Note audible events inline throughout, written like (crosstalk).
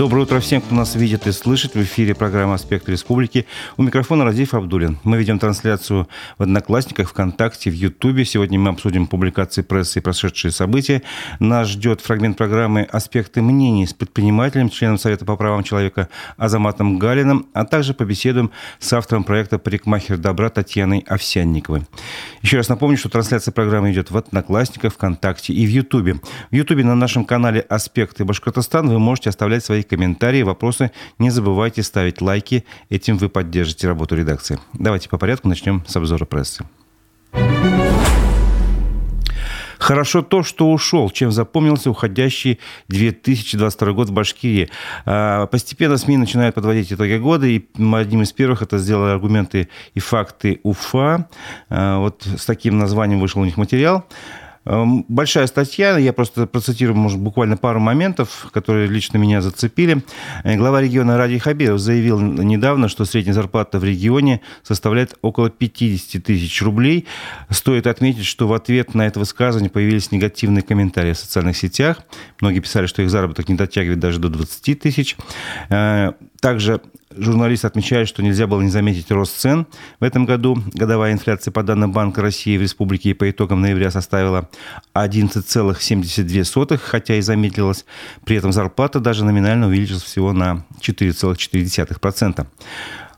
Доброе утро всем, кто нас видит и слышит. В эфире программа «Аспект республики». У микрофона Разиф Абдулин. Мы ведем трансляцию в Одноклассниках, ВКонтакте, в Ютубе. Сегодня мы обсудим публикации прессы и прошедшие события. Нас ждет фрагмент программы «Аспекты мнений» с предпринимателем, членом Совета по правам человека Азаматом Галиным, а также побеседуем с автором проекта «Парикмахер добра» Татьяной Овсянниковой. Еще раз напомню, что трансляция программы идет в Одноклассниках, ВКонтакте и в Ютубе. В Ютубе на нашем канале «Аспекты Башкортостан» вы можете оставлять свои комментарии, вопросы. Не забывайте ставить лайки. Этим вы поддержите работу редакции. Давайте по порядку начнем с обзора прессы. Хорошо то, что ушел, чем запомнился уходящий 2022 год в Башкирии. А, постепенно СМИ начинают подводить итоги года, и одним из первых это сделали аргументы и факты УФА. А, вот с таким названием вышел у них материал. Эм, большая статья, я просто процитирую, может, буквально пару моментов, которые лично меня зацепили. Э, глава региона Ради Хабиров заявил недавно, что средняя зарплата в регионе составляет около 50 тысяч рублей. Стоит отметить, что в ответ на это высказывание появились негативные комментарии в социальных сетях. Многие писали, что их заработок не дотягивает даже до 20 тысяч. Также журналист отмечает, что нельзя было не заметить рост цен. В этом году годовая инфляция по данным Банка России в республике по итогам ноября составила 11,72, хотя и замедлилась. При этом зарплата даже номинально увеличилась всего на 4,4%.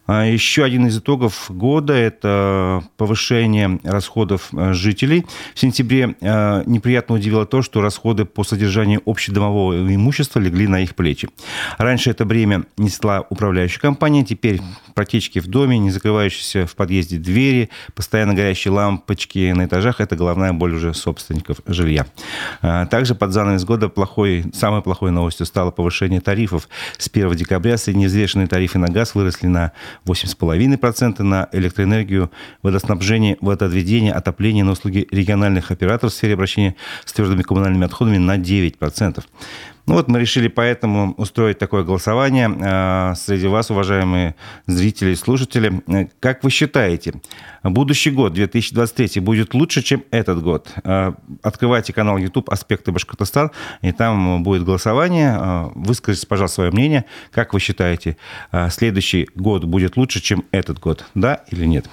А еще один из итогов года – это повышение расходов э, жителей. В сентябре э, неприятно удивило то, что расходы по содержанию общедомового имущества легли на их плечи. Раньше это бремя несла управляющая компания, теперь протечки в доме, не закрывающиеся в подъезде двери, постоянно горящие лампочки на этажах – это головная боль уже собственников жилья. А также под занавес года плохой, самой плохой новостью стало повышение тарифов. С 1 декабря средневзвешенные тарифы на газ выросли на 8,5% на электроэнергию, водоснабжение, водоотведение, отопление на услуги региональных операторов в сфере обращения с твердыми коммунальными отходами на 9%. Ну вот мы решили поэтому устроить такое голосование э, среди вас, уважаемые зрители и слушатели. Э, как вы считаете, будущий год, 2023, будет лучше, чем этот год? Э, открывайте канал YouTube «Аспекты Башкортостан», и там будет голосование. Выскажите, пожалуйста, свое мнение. Как вы считаете, следующий год будет лучше, чем этот год? Да или нет?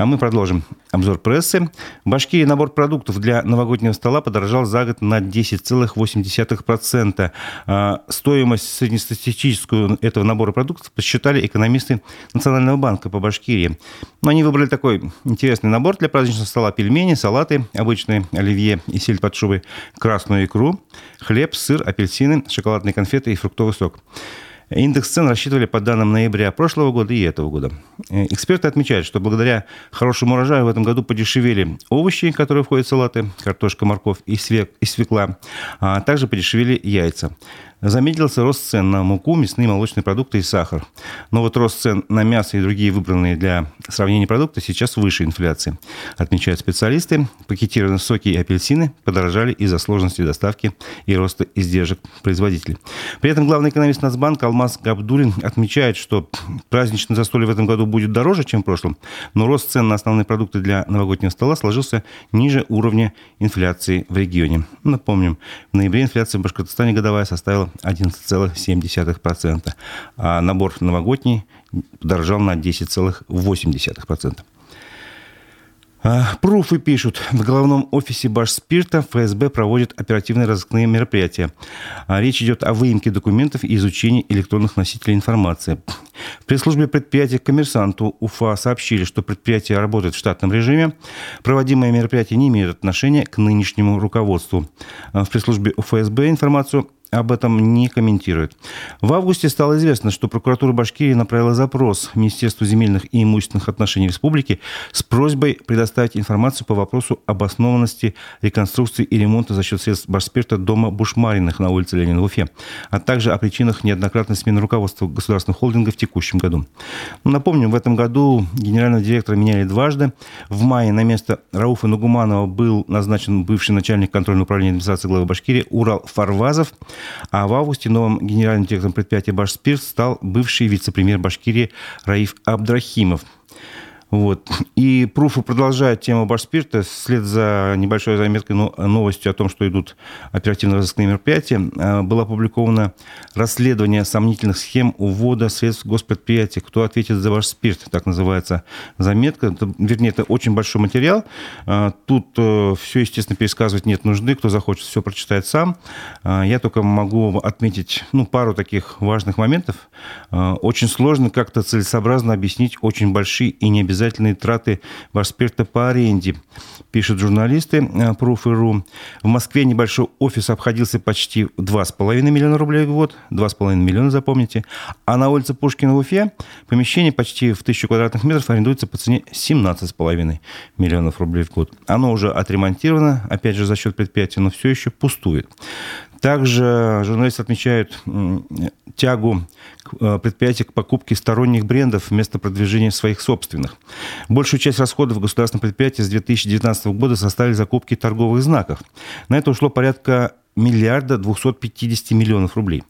А мы продолжим обзор прессы. В Башкирии набор продуктов для новогоднего стола подорожал за год на 10,8%. А, стоимость среднестатистическую этого набора продуктов посчитали экономисты Национального банка по Башкирии. Но они выбрали такой интересный набор для праздничного стола. Пельмени, салаты, обычные оливье и сель под шубой, красную икру, хлеб, сыр, апельсины, шоколадные конфеты и фруктовый сок. Индекс цен рассчитывали по данным ноября прошлого года и этого года. Э, эксперты отмечают, что благодаря хорошему урожаю в этом году подешевели овощи, которые входят в салаты, картошка, морковь и свекла, а также подешевели яйца замедлился рост цен на муку, мясные молочные продукты и сахар. Но вот рост цен на мясо и другие выбранные для сравнения продукты сейчас выше инфляции. Отмечают специалисты, пакетированные соки и апельсины подорожали из-за сложности доставки и роста издержек производителей. При этом главный экономист Нацбанка Алмаз Габдулин отмечает, что праздничный застолье в этом году будет дороже, чем в прошлом, но рост цен на основные продукты для новогоднего стола сложился ниже уровня инфляции в регионе. Напомним, в ноябре инфляция в Башкортостане годовая составила 11,7%, а набор новогодний подорожал на 10,8%. А, пруфы пишут. В головном офисе Башспирта ФСБ проводит оперативные разыскные мероприятия. А, речь идет о выемке документов и изучении электронных носителей информации. В пресс-службе предприятия «Коммерсанту» УФА сообщили, что предприятие работает в штатном режиме. Проводимые мероприятия не имеют отношения к нынешнему руководству. А, в пресс-службе УФСБ информацию об этом не комментирует. В августе стало известно, что прокуратура Башкирии направила запрос Министерству земельных и имущественных отношений республики с просьбой предоставить информацию по вопросу обоснованности реконструкции и ремонта за счет средств Башспирта дома Бушмариных на улице Ленина в Уфе, а также о причинах неоднократной смены руководства государственных холдингов в текущем году. Напомним, в этом году генерального директора меняли дважды. В мае на место Рауфа Нугуманова был назначен бывший начальник контрольного управления администрации главы Башкирии Урал Фарвазов – а в августе новым генеральным директором предприятия «Башспирт» стал бывший вице-премьер Башкирии Раиф Абдрахимов. Вот. И Пруфы продолжает тему Башспирта. Вслед за небольшой заметкой новостью о том, что идут оперативно-розыскные мероприятия, э, было опубликовано расследование сомнительных схем увода средств госпредприятия. Кто ответит за ваш спирт? Так называется заметка. Это, вернее, это очень большой материал. Э, тут э, все, естественно, пересказывать нет нужды. Кто захочет, все прочитает сам. Я только могу отметить ну, пару таких важных моментов. Очень сложно как-то целесообразно объяснить очень большие и необязательные обязательные траты Башспирта по аренде, пишут журналисты э, Proof.ru. В Москве небольшой офис обходился почти 2,5 миллиона рублей в год, 2,5 миллиона, запомните. А на улице Пушкина в Уфе помещение почти в 1000 квадратных метров арендуется по цене 17,5 миллионов рублей в год. Оно уже отремонтировано, опять же, за счет предприятия, но все еще пустует. Также журналисты отмечают тягу э, предприятий к покупке сторонних брендов вместо продвижения своих собственных. Большую часть расходов государственных предприятий с 2019 года составили закупки торговых знаков. На это ушло порядка миллиарда 250 миллионов рублей.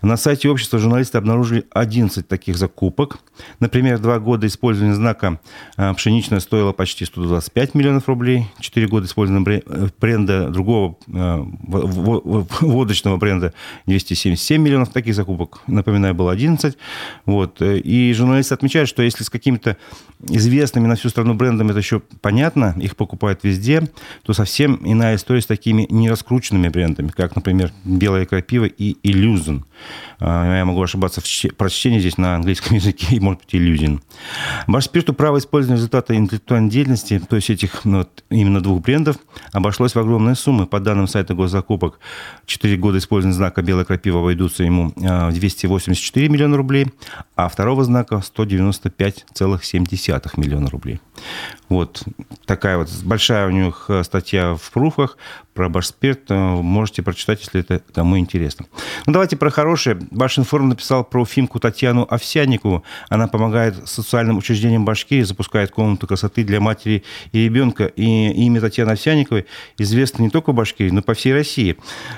На сайте общества журналисты обнаружили 11 таких закупок. Например, два года использования знака а, пшеничная стоила почти 125 миллионов рублей, четыре года использования э, бренда другого водочного бренда 277 миллионов. Таких закупок, напоминаю, было 11. Вот. И журналисты отмечают, что если с какими-то известными на всю страну брендами это еще понятно, их покупают везде, то совсем иная история с такими нераскрученными брендами как, например, «Белая крапива» и «Illusion». А, я могу ошибаться в прочтении здесь на английском (laughs) языке, и, может быть, «Illusion». Башспирту право использования результата интеллектуальной деятельности, то есть этих ну, вот, именно двух брендов, обошлось в огромные суммы. По данным сайта госзакупок, 4 года использования знака «Белая крапива» обойдутся ему 284 а, миллиона рублей, а второго знака 195,7 миллиона рублей. Вот такая вот большая у них э, статья в пруфах про Башспирт. Э, можете прочитать, если это кому интересно. Ну, давайте про хорошее. Башинформ написал про Фимку Татьяну Овсяникову. Она помогает социальным учреждениям Башкирии, запускает комнату красоты для матери и ребенка. И имя Татьяны Овсяниковой известно не только в Башкирии, но и по всей России.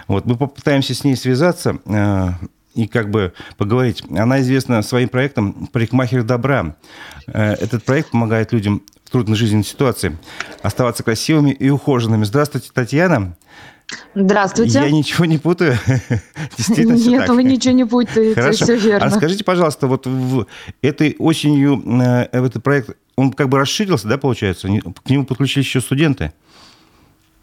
Вот мы попытаемся с ней связаться э, и как бы поговорить. Она известна своим проектом «Парикмахер добра». Этот проект помогает людям трудной жизненной ситуации, оставаться красивыми и ухоженными. Здравствуйте, Татьяна. Здравствуйте. Я ничего не путаю. (laughs) Действительно Нет, вы ничего не путаете, Хорошо. все верно. А скажите, пожалуйста, вот в этой осенью э, этот проект, он как бы расширился, да, получается? К нему подключились еще студенты?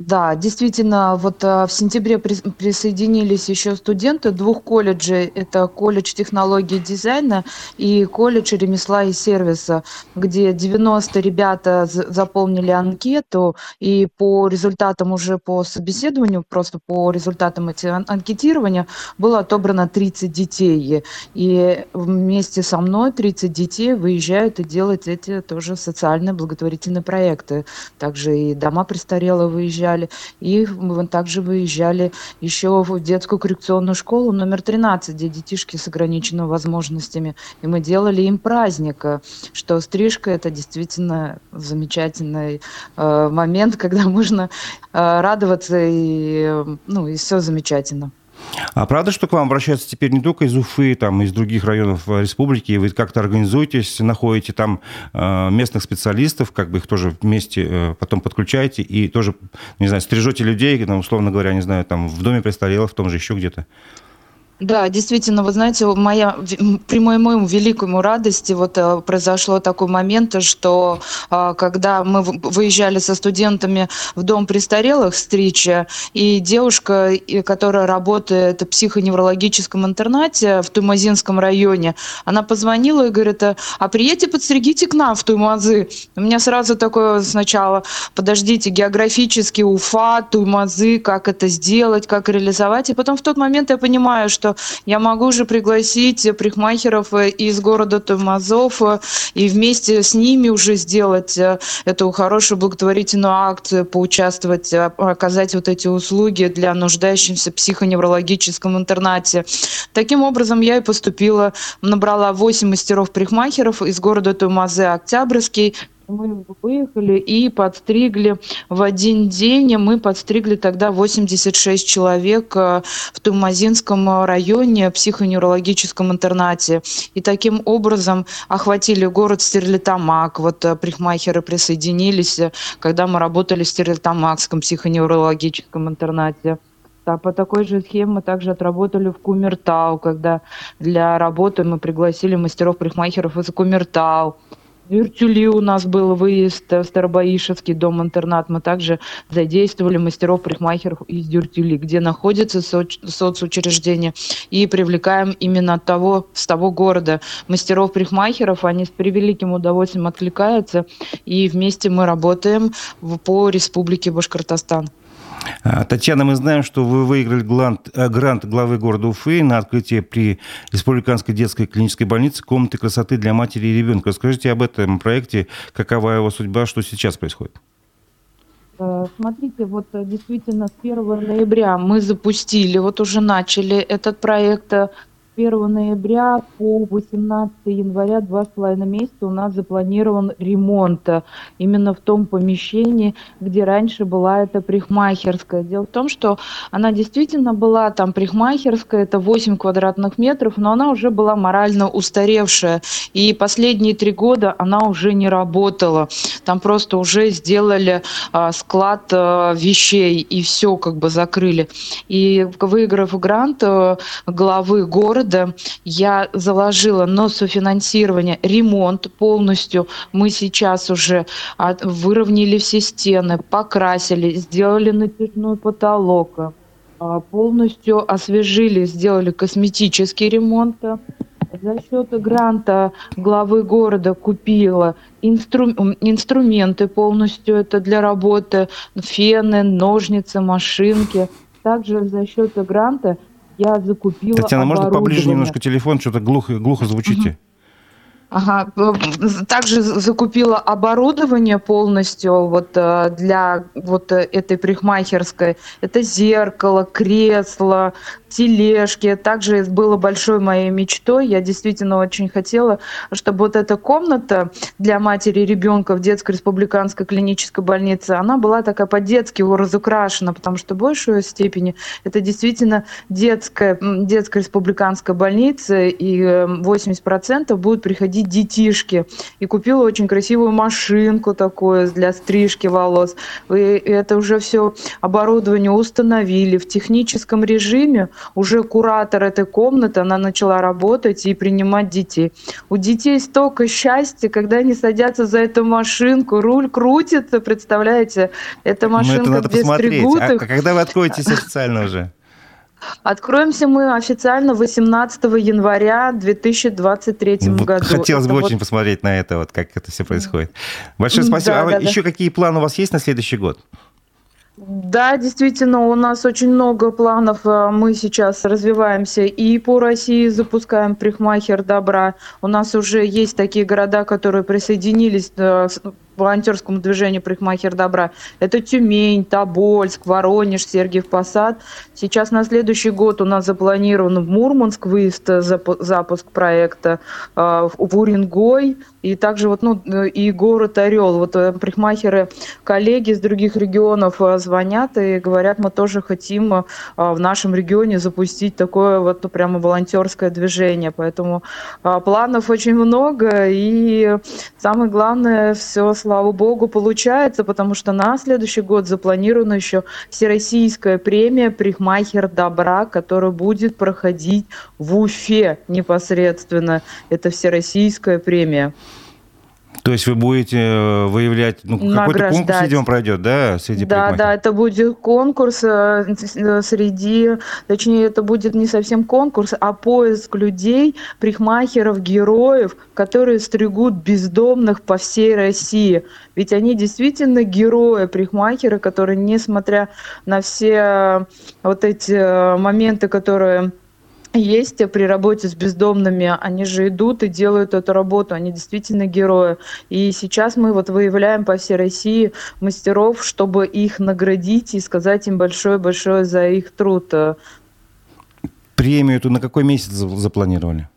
Да, действительно, вот а, в сентябре присоединились еще студенты двух колледжей. Это колледж технологии и дизайна и колледж ремесла и сервиса, где 90 ребята заполнили анкету, и по результатам уже по собеседованию, просто по результатам этих анкетирования, было отобрано 30 детей. И вместе со мной 30 детей выезжают и делают эти тоже социальные благотворительные проекты. Также и дома престарелых выезжают выезжали. И мы также выезжали еще в детскую коррекционную школу номер 13, где детишки с ограниченными возможностями. И мы делали им праздник, что стрижка – это действительно замечательный э, момент, (laughs) когда можно э, радоваться, и, ну, и все замечательно. А правда, что к вам обращаются теперь не только из Уфы, там, из других районов э, республики, вы как-то организуетесь, находите там э, местных специалистов, как бы их тоже вместе э, потом подключаете и тоже, не знаю, стрижете людей, там, условно говоря, не знаю, там в доме престарелых, в том же еще где-то? Да, действительно, вы знаете, моя, при моему великому радости вот э, произошло такой момент, что а, когда мы выезжали со студентами в дом престарелых встреча, и девушка, которая работает в психоневрологическом интернате в Туймазинском районе, она позвонила и говорит, а приедьте, подстригите к нам в Туймазы. У меня сразу такое сначала, подождите, географически Уфа, Туймазы, как это сделать, как реализовать. И потом в тот момент я понимаю, что я могу уже пригласить парикмахеров э, из города Томазов э, и вместе с ними уже сделать э, эту хорошую благотворительную акцию, поучаствовать, оказать вот эти услуги для нуждающихся в психоневрологическом интернате. Таким образом, я и поступила, набрала 8 мастеров-парикмахеров из города Тумазе Октябрьский, мы выехали и подстригли в один день. Мы подстригли тогда 86 человек э, в Тумазинском районе психоневрологическом интернате. И таким образом охватили город Стерлитамак. Вот э, прихмахеры присоединились, э, когда мы работали в Стерлитамакском психоневрологическом интернате. Да, по такой же схеме мы также отработали в Кумертау, когда для работы мы пригласили мастеров-парикмахеров из Кумертау. В у нас был выезд в Старобаишевский дом-интернат. Мы также задействовали мастеров-парикмахеров из Дюртюли, где находится соц- соцучреждение, и привлекаем именно того, с того города мастеров-парикмахеров. Они с превеликим удовольствием откликаются, и вместе мы работаем по республике Башкортостан. А, Татьяна, мы знаем, что вы выиграли грант, э, грант главы города Уфы на открытие при Республиканской детской клинической больнице комнаты красоты для матери и ребенка. Расскажите об этом проекте, какова его судьба, что сейчас происходит? Э, смотрите, вот э, действительно с 1 ноября мы запустили, вот уже начали этот проект 1 ноября по 18 января, два с половиной месяца у нас запланирован ремонт э, именно в том помещении, где раньше была эта прихмахерская. Дело в том, что она действительно была там прихмахерская, это 8 квадратных метров, но она уже была морально устаревшая. И последние три года она уже не работала. Там просто уже сделали а, склад а, вещей и все как бы закрыли. И выиграв грант а, главы города, города я заложила на софинансирование ремонт полностью. Мы сейчас уже выровняли все стены, покрасили, сделали натяжной потолок, а, полностью освежили, сделали косметический ремонт. За счет гранта главы города купила инстру... инструменты полностью это для работы, фены, ножницы, машинки. Также за счет гранта я закупила Татьяна, можно поближе немножко телефон, что-то глухо, глухо звучите? Ага. Также закупила оборудование полностью вот э, для вот этой парикмахерской. Это зеркало, кресло, тележки. Также было большой моей мечтой. Я действительно очень хотела, чтобы вот эта комната для матери и ребенка в детской республиканской клинической больнице, она была такая по-детски разукрашена, потому что в большей степени это действительно детская, детская республиканская больница, и 80% э, будут приходить детишки. И купила очень красивую машинку такую для стрижки волос. И это уже все оборудование установили в техническом режиме уже куратор этой комнаты, она начала работать и принимать детей. У детей столько счастья, когда они садятся за эту машинку, руль крутится, представляете? Эта машинка, ну, это надо где посмотреть. стригут а их. А когда вы откроетесь официально уже? Откроемся мы официально 18 января 2023 вот году. Хотелось это бы вот... очень посмотреть на это, вот как это все происходит. Большое спасибо. Да, а да, еще да. какие планы у вас есть на следующий год? Да, действительно, у нас очень много планов. Э, мы сейчас развиваемся и по России запускаем прихмахер добра. У нас уже есть такие города, которые присоединились э, волонтерскому движению «Парикмахер добра». Это Тюмень, Тобольск, Воронеж, Сергиев Посад. Сейчас на следующий год у нас запланирован в Мурманск выезд, э, запуск проекта, э, в Уренгой, и также вот, ну, и город Орел. Вот э, парикмахеры, коллеги из других регионов звонят и говорят, мы тоже хотим в нашем регионе запустить такое вот прямо волонтерское движение. Поэтому планов очень много, и самое главное, все слава богу, получается, потому что на следующий год запланирована еще всероссийская премия «Прихмахер добра», которая будет проходить в Уфе непосредственно. Это всероссийская премия. То есть вы будете э, выявлять, ну, какой-то конкурс, видимо, пройдет, да, среди Да, да, это будет конкурс э, э, среди, точнее, это будет не совсем конкурс, а поиск людей, прихмахеров, героев, которые стригут бездомных по всей России. Ведь они действительно герои, прихмахеры, которые, несмотря на все вот эти моменты, которые есть при работе с бездомными, они же идут и делают эту работу, они действительно герои. И сейчас мы вот выявляем по всей России мастеров, чтобы их наградить и сказать им большое-большое за их труд. Премию эту на какой месяц запланировали?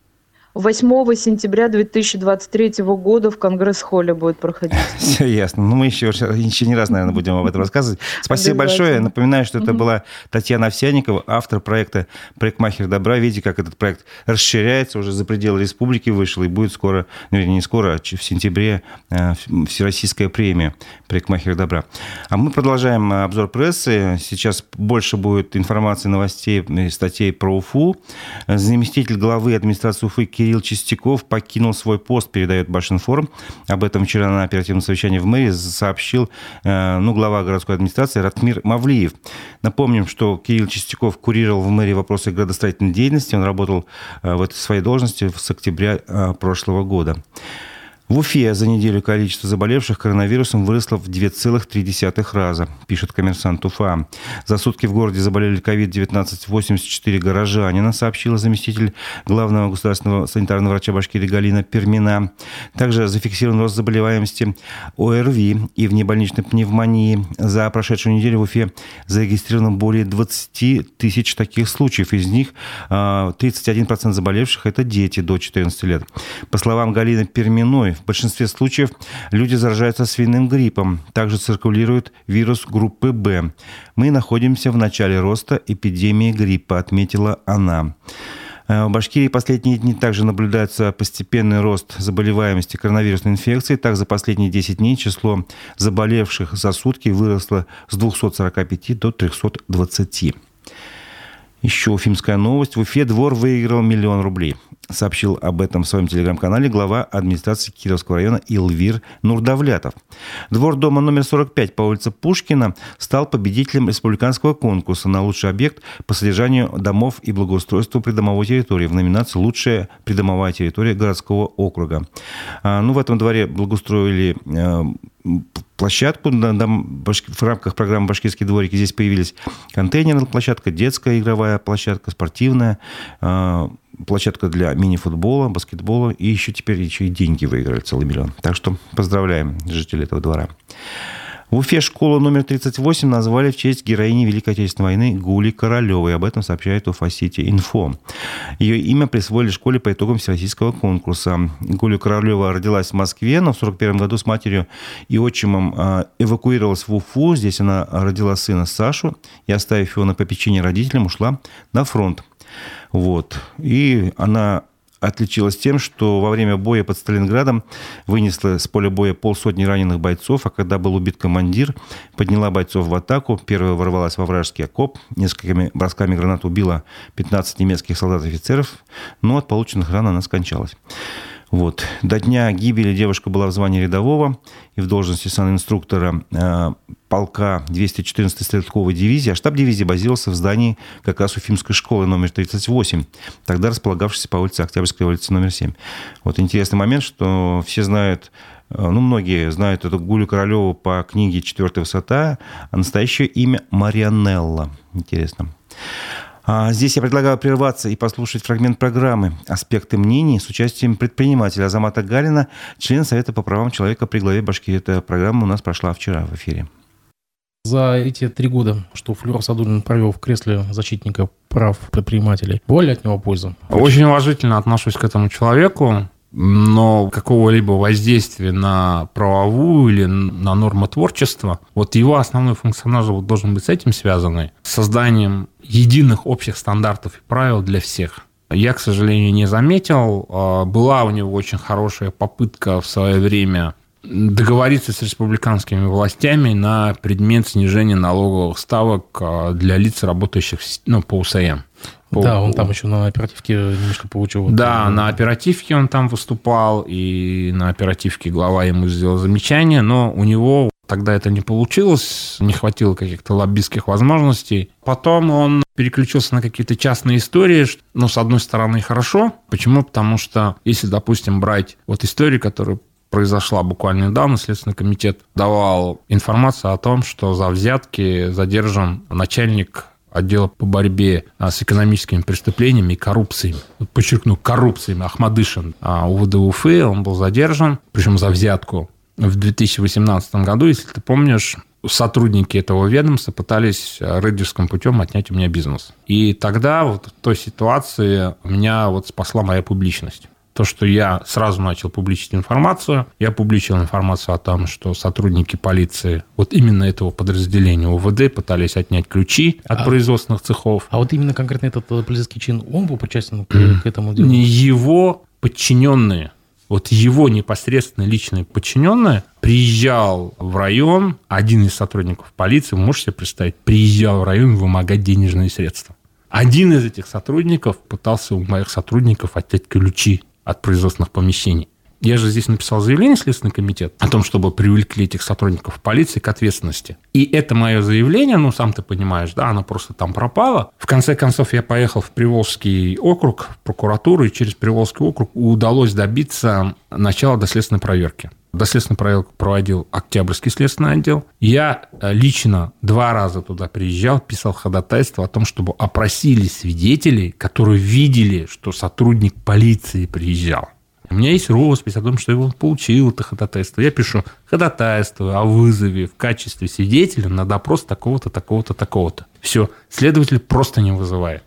8 сентября 2023 года в Конгресс-холле будет проходить. (laughs) Все ясно. Ну, мы еще, еще не раз, наверное, будем об этом рассказывать. Спасибо большое. Напоминаю, что это была Татьяна Овсяникова, автор проекта «Парикмахер добра». Видите, как этот проект расширяется, уже за пределы республики вышел, и будет скоро, ну, не скоро, а в сентябре э, Всероссийская премия «Парикмахер добра». А мы продолжаем обзор прессы. Сейчас больше будет информации, новостей, статей про УФУ. Заместитель главы администрации Уфы Кирилл Чистяков покинул свой пост, передает Башинформ. Об этом вчера на оперативном совещании в мэрии сообщил э, ну, глава городской администрации Ратмир Мавлиев. Напомним, что Кирилл Чистяков курировал в мэрии вопросы градостроительной деятельности. Он работал э, в этой своей должности с октября э, прошлого года. В Уфе за неделю количество заболевших коронавирусом выросло в 2,3 раза, пишет коммерсант Уфа. За сутки в городе заболели COVID-19 84 горожанина, сообщила заместитель главного государственного санитарного врача Башкирии Галина Пермина. Также зафиксирован рост заболеваемости ОРВИ и внебольничной пневмонии. За прошедшую неделю в Уфе зарегистрировано более 20 тысяч таких случаев. Из них 31% а, заболевших – это дети до 14 лет. По словам Галины Перминой, в большинстве случаев люди заражаются свиным гриппом. Также циркулирует вирус группы Б. Мы находимся в начале роста эпидемии гриппа, отметила она. Э, в Башкирии последние дни также наблюдается постепенный рост заболеваемости коронавирусной инфекцией. Так, за последние 10 дней число заболевших за сутки выросло с 245 до 320. Еще уфимская новость. В Уфе двор выиграл миллион рублей. Сообщил об этом в своем телеграм-канале глава администрации Кировского района Илвир Нурдавлятов. Двор дома номер 45 по улице Пушкина стал победителем республиканского конкурса на лучший объект по содержанию домов и благоустройству придомовой территории в номинации «Лучшая придомовая территория городского округа». А, ну, в этом дворе благоустроили э, площадку в рамках программы «Башкирские дворики». Здесь появились контейнерная площадка, детская игровая площадка, спортивная, а, площадка для мини-футбола, баскетбола. И еще теперь еще и деньги выиграли целый миллион. Так что поздравляем жителей этого двора. В Уфе школу номер 38 назвали в честь героини Великой Отечественной войны Гули Королевой. Об этом сообщает Уфа-Сити Инфо. Ее имя присвоили школе по итогам всероссийского конкурса. Гуля Королева родилась в Москве, но в 1941 году с матерью и отчимом а, эвакуировалась в Уфу. Здесь она родила сына Сашу и, оставив его на попечение родителям, ушла на фронт. Вот. И она отличилась тем, что во время боя под Сталинградом вынесла с поля боя полсотни раненых бойцов, а когда был убит командир, подняла бойцов в атаку. Первая ворвалась во вражеский окоп, несколькими бросками гранат убила 15 немецких солдат-офицеров, но от полученных ран она скончалась. Вот. До дня гибели девушка была в звании рядового и в должности санинструктора э, полка 214-й стрелковой дивизии, а штаб дивизии базировался в здании как раз Уфимской школы номер 38, тогда располагавшейся по улице Октябрьской улицы номер 7. Вот интересный момент, что все знают э, ну, многие знают эту Гулю Королеву по книге «Четвертая высота», а настоящее имя Марианелла. Интересно. А здесь я предлагаю прерваться и послушать фрагмент программы «Аспекты мнений» с участием предпринимателя Азамата Галина, члена Совета по правам человека при главе Башкирии. Эта программа у нас прошла вчера в эфире. За эти три года, что Флюр Садулин провел в кресле защитника прав предпринимателей, была ли от него польза? Очень уважительно отношусь к этому человеку но какого-либо воздействия на правовую или на нормотворчество, вот его основной функционал вот должен быть с этим связанный, с созданием единых общих стандартов и правил для всех. Я, к сожалению, не заметил. А, была у него очень хорошая попытка в свое время договориться с республиканскими властями на предмет снижения налоговых ставок а, для лиц, работающих ну, по УСМ. По, да, он там еще на оперативке немножко получил. Да, на оперативке он там выступал, и на оперативке глава ему сделал замечание, но у него Тогда это не получилось, не хватило каких-то лоббистских возможностей. Потом он переключился на какие-то частные истории. Ну, с одной стороны, хорошо. Почему? Потому что если, допустим, брать вот историю, которая произошла буквально недавно, Следственный комитет давал информацию о том, что за взятки задержан начальник отдела по борьбе а, с экономическими преступлениями и коррупцией. Подчеркну, коррупциями. Ахмадышин а, УВД Уфы, он был задержан, причем за взятку в 2018 году, если ты помнишь, сотрудники этого ведомства пытались рейдерским путем отнять у меня бизнес. И тогда вот в той ситуации меня вот спасла моя публичность. То, что я сразу начал публичить информацию. Я публичил информацию о том, что сотрудники полиции вот именно этого подразделения УВД пытались отнять ключи от а, производственных цехов. А вот именно конкретно этот полицейский чин, он был причастен к, к этому делу? Его подчиненные вот его непосредственно личный подчиненный приезжал в район, один из сотрудников полиции, вы можете себе представить, приезжал в район вымогать денежные средства. Один из этих сотрудников пытался у моих сотрудников отнять ключи от производственных помещений. Я же здесь написал заявление в Следственный комитет о том, чтобы привлекли этих сотрудников полиции к ответственности. И это мое заявление, ну, сам ты понимаешь, да, оно просто там пропало. В конце концов, я поехал в Приволжский округ, в прокуратуру, и через Приволжский округ удалось добиться начала доследственной проверки. Доследственную проверку проводил Октябрьский следственный отдел. Я э, лично два раза туда приезжал, писал ходатайство о том, чтобы опросили свидетелей, которые видели, что сотрудник полиции приезжал. У меня есть роспись о том, что его получил это ходатайство. Я пишу ходатайство о вызове в качестве свидетеля на допрос такого-то, такого-то, такого-то. Все, следователь просто не вызывает.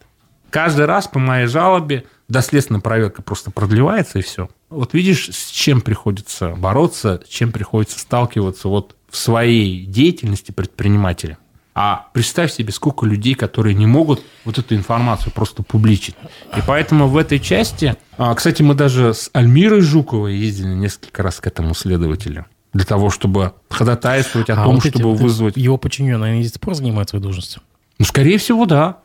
Каждый раз по моей жалобе доследственная проверка просто продлевается, и все. Вот видишь, с чем приходится бороться, с чем приходится сталкиваться вот в своей деятельности предпринимателя. А представь себе, сколько людей, которые не могут вот эту информацию просто публичить. И поэтому в этой части... А, кстати, мы даже с Альмирой Жуковой ездили несколько раз к этому следователю для того, чтобы ходатайствовать о а том, вот чтобы эти, вызвать... Его подчиненные, они до сих пор занимают своей должностью? Ну, скорее всего, да.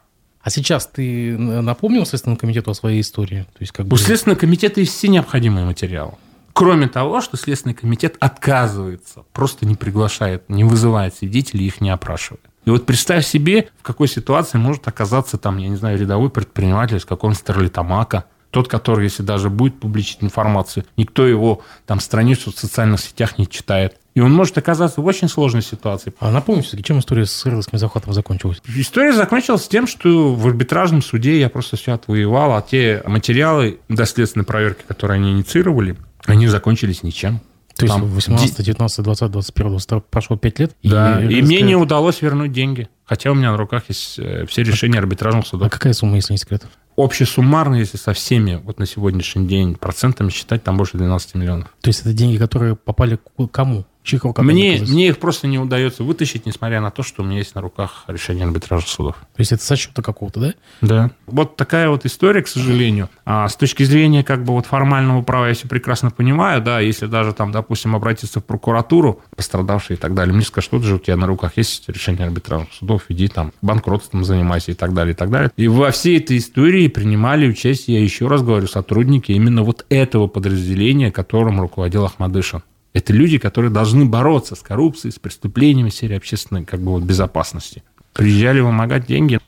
А сейчас ты напомнил Следственному комитету о своей истории? То есть, как бы... У Следственного комитета есть все необходимые материалы. Кроме того, что Следственный комитет отказывается, просто не приглашает, не вызывает свидетелей, их не опрашивает. И вот представь себе, в какой ситуации может оказаться там, я не знаю, рядовой предприниматель из какого-нибудь Стерлитамака, тот, который, если даже будет публичить информацию, никто его там страницу в социальных сетях не читает. И он может оказаться в очень сложной ситуации. А напомню все-таки, чем история с Ирловским захватом закончилась? История закончилась тем, что в арбитражном суде я просто все отвоевал, а те материалы доследственной проверки, которые они инициировали, они закончились ничем. То есть 18, 19, 20, 21, 22 прошло 5 лет? Да, и, и мне не удалось вернуть деньги. Хотя у меня на руках есть э, все решения арбитражных судов. А какая сумма, если не секрет? Общесуммарно, если со всеми вот на сегодняшний день процентами считать, там больше 12 миллионов. То есть это деньги, которые попали к кому? Чьих мне, мне их просто не удается вытащить, несмотря на то, что у меня есть на руках решение арбитражных судов. То есть это со счета какого-то, да? Да. Вот такая вот история, к сожалению. А с точки зрения как бы вот формального права я все прекрасно понимаю, да, если даже там, допустим, обратиться в прокуратуру, пострадавшие и так далее, мне скажут, что же у тебя на руках есть решение арбитражных судов, иди там банкротством занимайся и так далее, и так далее. И во всей этой истории принимали участие, я еще раз говорю, сотрудники именно вот этого подразделения, которым руководил Ахмадышин. Это люди, которые должны бороться с коррупцией, с преступлениями в сфере общественной как бы, вот, безопасности. Приезжали вымогать деньги.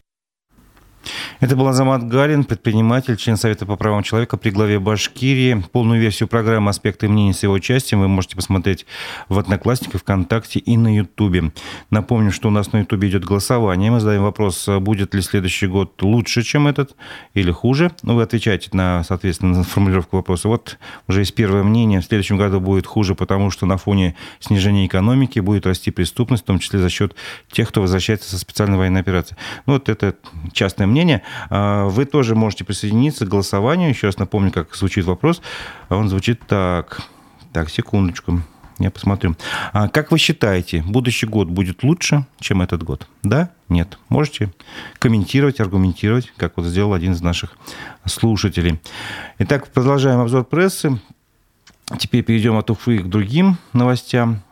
Это был Азамат Гарин, предприниматель, член Совета по правам человека при главе Башкирии. Полную версию программы «Аспекты мнений» с его участием вы можете посмотреть в Одноклассниках, ВКонтакте и на Ютубе. Напомню, что у нас на Ютубе идет голосование. Мы задаем вопрос, будет ли следующий год лучше, чем этот, или хуже. Ну, вы отвечаете на, соответственно, на формулировку вопроса. Вот уже есть первое мнение. В следующем году будет хуже, потому что на фоне снижения экономики будет расти преступность, в том числе за счет тех, кто возвращается со специальной военной операции. Ну, вот это частное мнение. А, вы тоже можете присоединиться к голосованию. Еще раз напомню, как звучит вопрос. Он звучит так. Так, секундочку. Я посмотрю. А как вы считаете, будущий год будет лучше, чем этот год? Да? Нет? Можете комментировать, аргументировать, как вот сделал один из наших слушателей. Итак, продолжаем обзор прессы. Теперь перейдем от Уфы к другим новостям.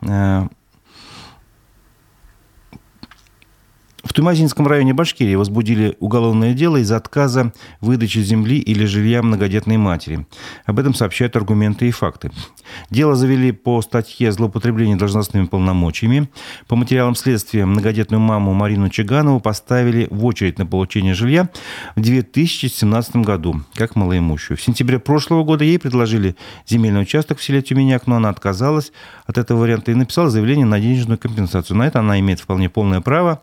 В Тумазинском районе Башкирии возбудили уголовное дело из-за отказа выдачи земли или жилья многодетной матери. Об этом сообщают аргументы и факты. Дело завели по статье «Злоупотребление должностными полномочиями». По материалам следствия многодетную маму Марину Чиганову поставили в очередь на получение жилья в 2017 году, как малоимущую. В сентябре прошлого года ей предложили земельный участок в селе Тюменяк, но она отказалась от этого варианта и написала заявление на денежную компенсацию. На это она имеет вполне полное право.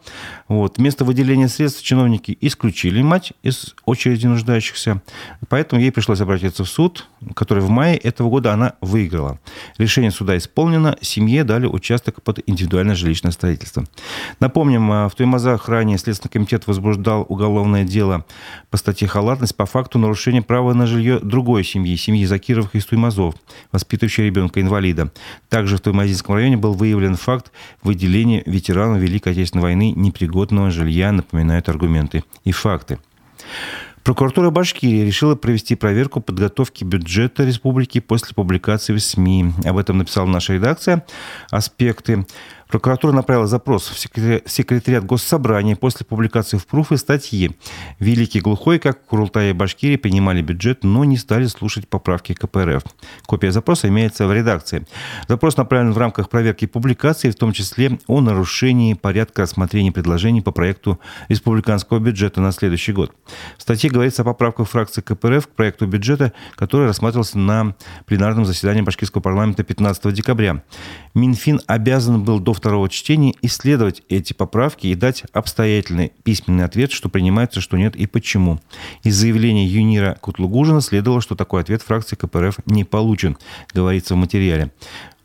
Вот. Вместо выделения средств чиновники исключили мать из очереди нуждающихся, поэтому ей пришлось обратиться в суд, который в мае этого года она выиграла. Решение суда исполнено, семье дали участок под индивидуальное жилищное строительство. Напомним, а, в Туймазах ранее Следственный комитет возбуждал уголовное дело по статье «Халатность» по факту нарушения права на жилье другой семьи, семьи Закировых из Туймазов, воспитывающей ребенка-инвалида. Также в Туймазинском районе был выявлен факт выделения ветерану Великой Отечественной войны непригодного жилья, напоминают аргументы и факты. Прокуратура Башкирии решила провести проверку подготовки бюджета республики после публикации в СМИ. Об этом написала наша редакция. Аспекты Прокуратура направила запрос в секретариат Госсобрания после публикации в ПРУФ и статьи «Великий глухой, как Курултай и Башкирии принимали бюджет, но не стали слушать поправки КПРФ». Копия запроса имеется в редакции. Запрос направлен в рамках проверки публикации, в том числе о нарушении порядка рассмотрения предложений по проекту республиканского бюджета на следующий год. В статье говорится о поправках фракции КПРФ к проекту бюджета, который рассматривался на пленарном заседании башкирского парламента 15 декабря. Минфин обязан был до второго чтения исследовать эти поправки и дать обстоятельный письменный ответ, что принимается, что нет и почему. Из заявления Юнира Кутлугужина следовало, что такой ответ фракции КПРФ не получен, говорится в материале.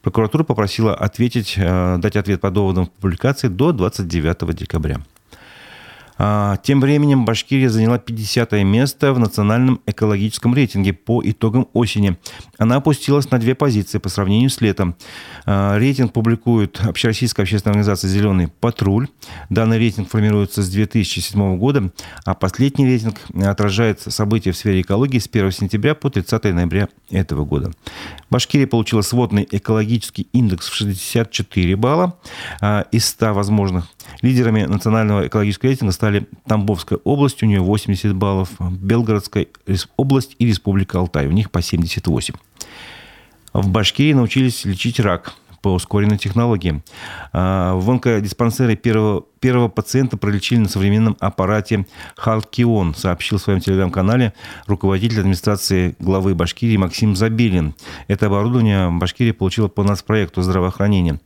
Прокуратура попросила ответить, э, дать ответ по доводам публикации до 29 декабря. А, тем временем Башкирия заняла 50 место в национальном экологическом рейтинге по итогам осени. Она опустилась на две позиции по сравнению с летом. А, рейтинг публикует Общероссийская общественная организация «Зеленый патруль». Данный рейтинг формируется с 2007 года, а последний рейтинг отражает события в сфере экологии с 1 сентября по 30 ноября этого года. Башкирия получила сводный экологический индекс в 64 балла а, из 100 возможных. Лидерами национального экологического рейтинга стали Тамбовская область, у нее 80 баллов, Белгородская область и Республика Алтай, у них по 78. В Башкирии научились лечить рак по ускоренной технологии. А, в онкодиспансере первого Первого пациента пролечили на современном аппарате Халкион, сообщил в своем телеграм-канале руководитель администрации главы Башкирии Максим Забелин. Это оборудование Башкирия получила по нацпроекту здравоохранения.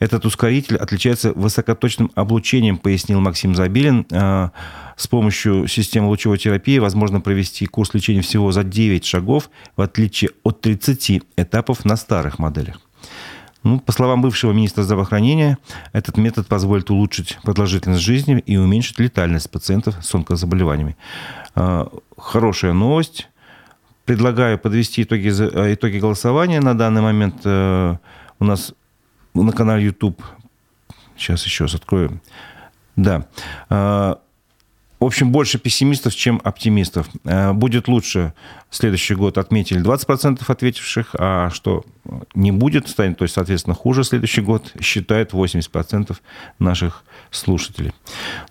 Этот ускоритель отличается высокоточным облучением, пояснил Максим Забелин. А, с помощью системы лучевой терапии возможно провести курс лечения всего за 9 шагов, в отличие от 30 этапов на старых моделях. Ну, по словам бывшего министра здравоохранения, этот метод позволит улучшить продолжительность жизни и уменьшить летальность пациентов с онкозаболеваниями. А, хорошая новость. Предлагаю подвести итоги, э, итоги голосования. На данный момент э, у нас на канале YouTube. Сейчас еще раз открою. Да. В общем, больше пессимистов, чем оптимистов. Э, будет лучше следующий год, отметили 20% ответивших, а что не будет, станет, то есть, соответственно, хуже следующий год, считает 80% наших слушателей.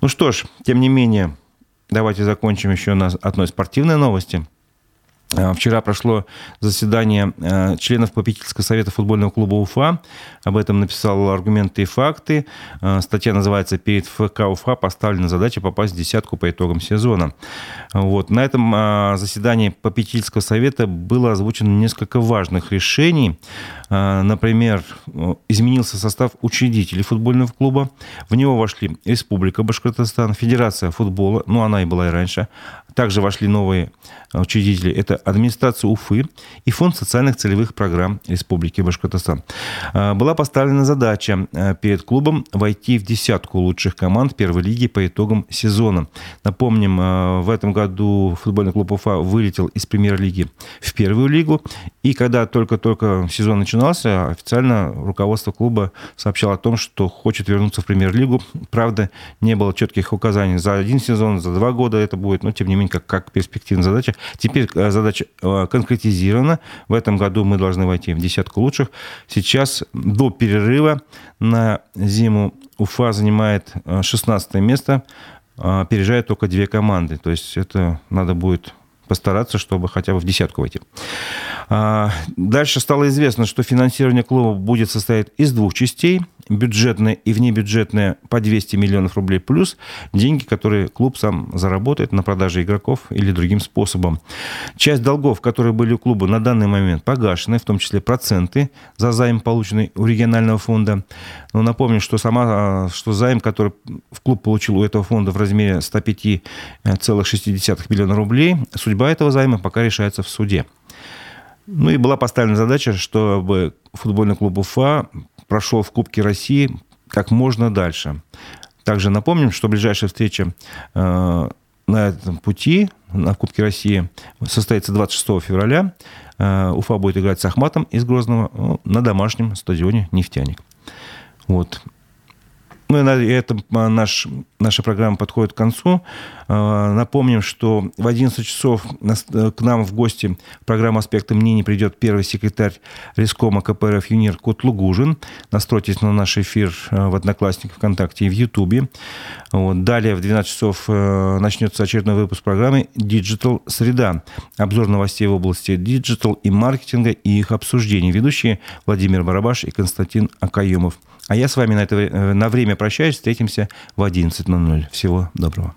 Ну что ж, тем не менее, давайте закончим еще на одной спортивной новости – вчера прошло заседание э, членов попечительского совета футбольного клуба УФА. Об этом написал аргументы и факты. Э, статья называется «Перед ФК УФА поставлена задача попасть в десятку по итогам сезона». Вот. На этом заседании попечительского совета было озвучено несколько важных решений. Например, изменился состав учредителей футбольного клуба. В него вошли Республика Башкортостан, Федерация футбола, ну она и была и раньше, также вошли новые учредители. Это администрация Уфы и Фонд социальных целевых программ Республики Башкортостан. А, была поставлена задача а, перед клубом войти в десятку лучших команд первой лиги по итогам сезона. Напомним, а, в этом году футбольный клуб Уфа вылетел из премьер-лиги в первую лигу. И когда только-только сезон начинался, официально руководство клуба сообщало о том, что хочет вернуться в премьер-лигу. Правда, не было четких указаний за один сезон, за два года это будет, но тем не менее, как, как перспективная задача. Теперь задача э, конкретизирована. В этом году мы должны войти в десятку лучших. Сейчас до перерыва на зиму Уфа занимает 16 э, место, опережает только две команды. То есть это надо будет постараться, чтобы хотя бы в десятку войти. Дальше стало известно, что финансирование клуба будет состоять из двух частей. Бюджетные и внебюджетные по 200 миллионов рублей, плюс деньги, которые клуб сам заработает на продаже игроков или другим способом. Часть долгов, которые были у клуба на данный момент погашены, в том числе проценты за займ, полученный у регионального фонда. Но напомню, что, сама, а, что займ, который в клуб получил у этого фонда в размере 105,6 миллиона рублей, судьба этого займа пока решается в суде. Ну и была поставлена задача, чтобы футбольный клуб Уфа прошел в Кубке России как можно дальше. Также напомним, что ближайшая встреча э, на этом пути, на Кубке России, состоится 26 февраля. Э, Уфа будет играть с Ахматом из Грозного ну, на домашнем стадионе «Нефтяник». Вот. Ну и на этом а, наш, наша программа подходит к концу. А, напомним, что в 11 часов э, к нам в гости в программу «Аспекты мнений» придет первый секретарь Рискома КПРФ Юнир Кот Лугужин. Настройтесь на наш эфир э, в Одноклассниках, ВКонтакте и в Ютубе. Вот. Далее в 12 часов э, начнется очередной выпуск программы «Digital Среда». Обзор новостей в области диджитал и маркетинга и их обсуждений. Ведущие Владимир Барабаш и Константин Акаемов. А я с вами на, это, на время прощаюсь. Встретимся в 11.00. Всего доброго.